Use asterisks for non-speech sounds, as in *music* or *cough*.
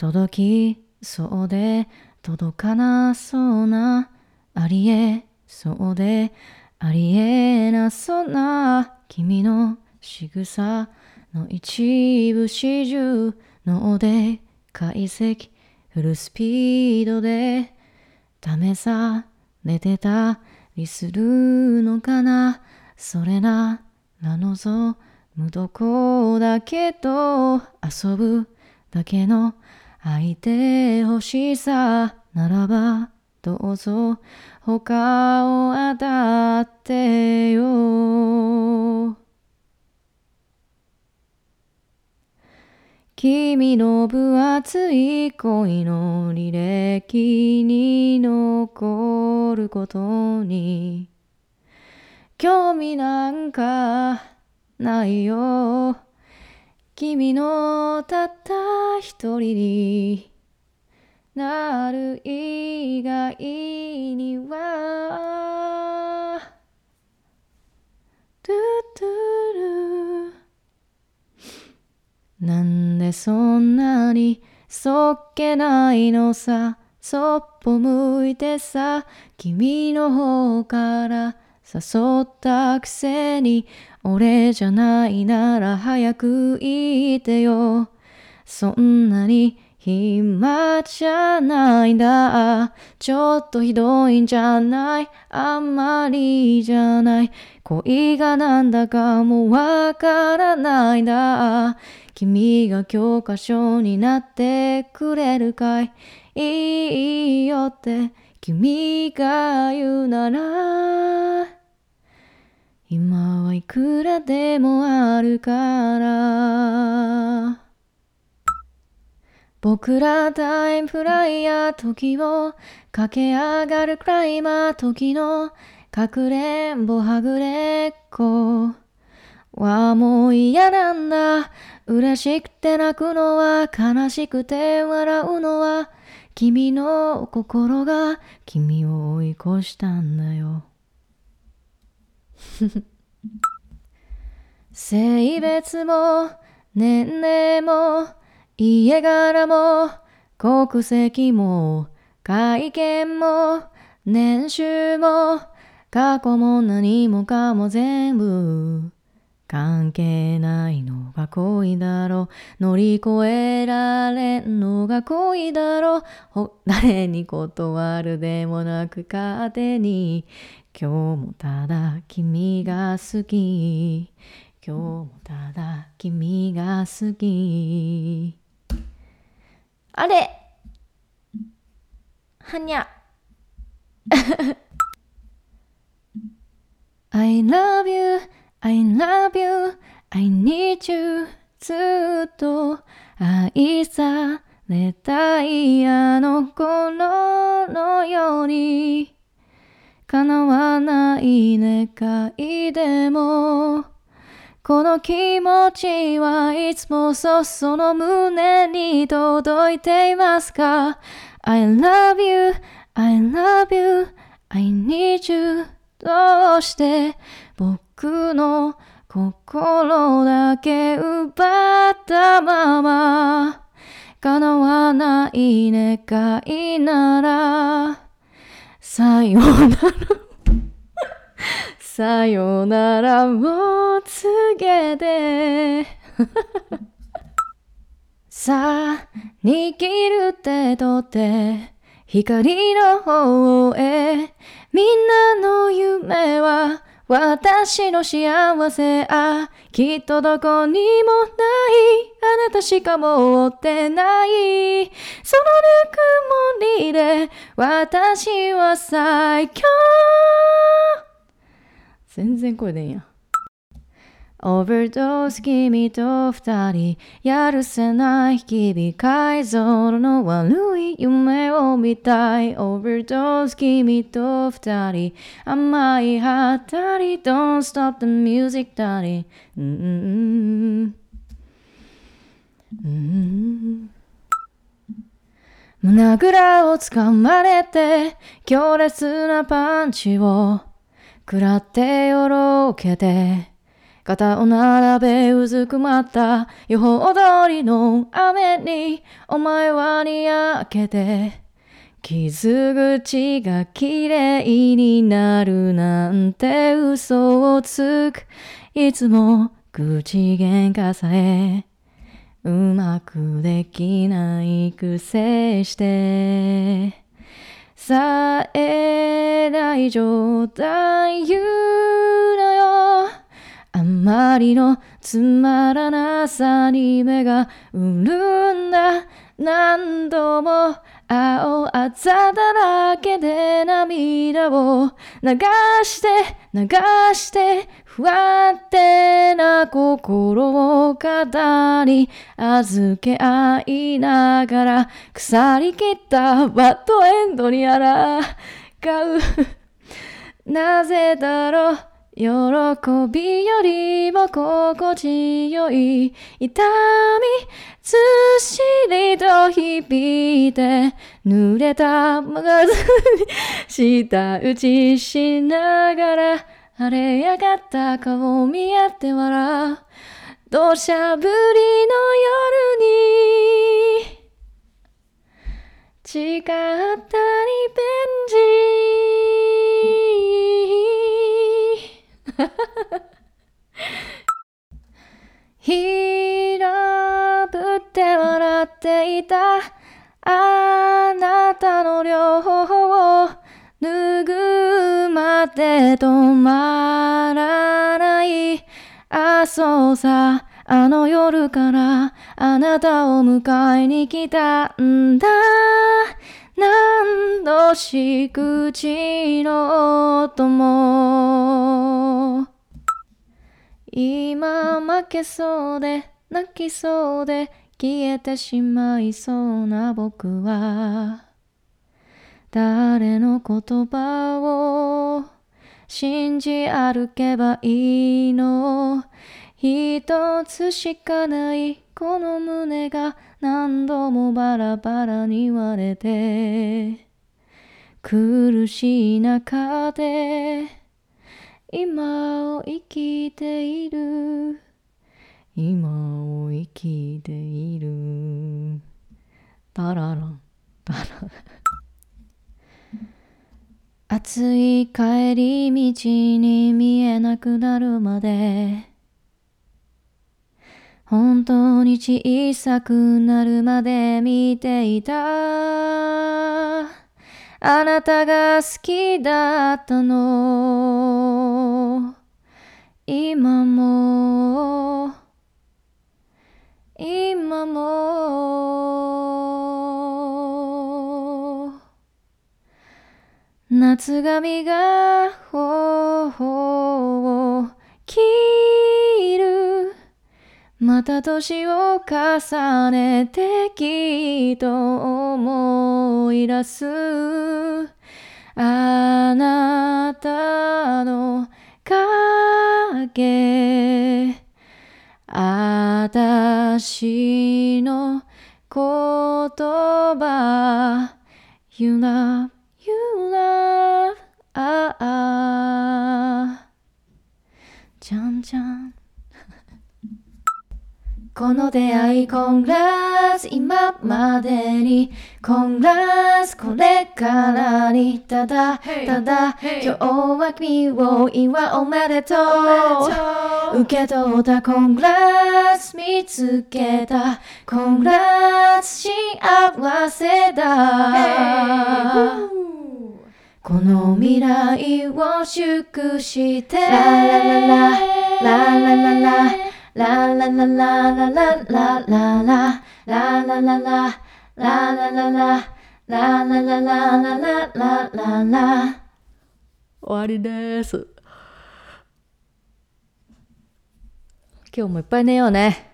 届きそうで届かなそうなありえそうでありえなそうな君の仕草の一部始終ので解析フルスピードで試されてたりするのかな？それなら望むどこだけと遊ぶだけの相手欲しさならばどうぞ。他を当たってよ。君の分厚い恋の履歴に残ることに。興味なんかないよ。君のたった一人になる以外にはトゥトゥルなんでそんなにそっけないのさそっぽ向いてさ君の方から誘ったくせに俺じゃないなら早く言ってよそんなに暇じゃないんだ。ちょっとひどいんじゃないあんまりじゃない。恋がなんだかもわからないんだ。君が教科書になってくれるかい？いいよって君が言うなら今はいくらでもあるから。僕らタイムフライヤー時を駆け上がるクライマー時のかくれんぼはぐれっこ。はもう嫌なんだ。嬉しくて泣くのは悲しくて笑うのは。君の心が君を追い越したんだよ。*laughs* 性別も年齢も家柄も国籍も会見も年収も過去も何もかも全部関係ないのが恋だろ。う乗り越えられんのが恋だろ。う *laughs* 誰に断るでもなく勝手に。今日もただ君が好き。今日もただ君が好き。あれ？はにゃ I love you, I love you, I need you. ずっと愛されたいあの頃のように。叶わない願いでもこの気持ちはいつもそその胸に届いていますか？I love you, I love you, I need you どうして僕の心だけ奪ったまま叶わない願いならさよなら。さよならを告げて。*laughs* さあ握る手と手光の方へ。みんなの夢を。私の幸せあきっとどこにもないあなたしか持ってないそのぬくもりで私は最強全然声出んや。オーバードーズ君と二人やるせない日々改造の悪い夢を見たい。オーバードーズ君と二人甘いはったり Don't stop the music だりうん。うん。胸ぐらをつかまれて強烈なパンチを食らってよろけて肩を並べうずくまった予報通りの雨にお前はにやけて傷口が綺麗になるなんて嘘をつく。いつも口喧嘩さえうまくできないくせしてさえ大丈夫言うまりのつまらなさに目がうるんだ何度も青あざだらけで涙を流して流して不安定な心を肩に預け合いながら腐りきったバッドエンドにあらがうなぜだろう。喜びよりも心地よい痛みずっしりと響いて濡れたマガズに舌打ちしながら晴れ上がった顔を見合って笑う土砂降りの夜に誓っていたあなたの両方を脱ぐまで止まらないあそうさあの夜からあなたを迎えに来たんだ。何度し口の音も。今負けそうで泣きそうで消えてしまいそうな僕は。誰の言葉を信じ歩けばいいの？一つしかないこの胸が何度もバラバラに割れて。苦しい中で今を生きている。今を生きている。タララン。タララ。暑い帰り道に見えなくなるまで。本当に小さくなるまで見ていた。あなたが好きだったの。今も今も。夏髪が頬を切る。また年を重ねてきっと思い出す。あなたの影。あたしの言葉 You love, you love ah, ah. じゃんじゃんこの出会いコングラス今までに。コングラスこれからに。ただただ今日は君を祝おめでとう。受け取ったコングラス見つけた。コングラス幸せだ。この未来を祝して。ラララララララララ終わりです今日もいっぱい寝ようね。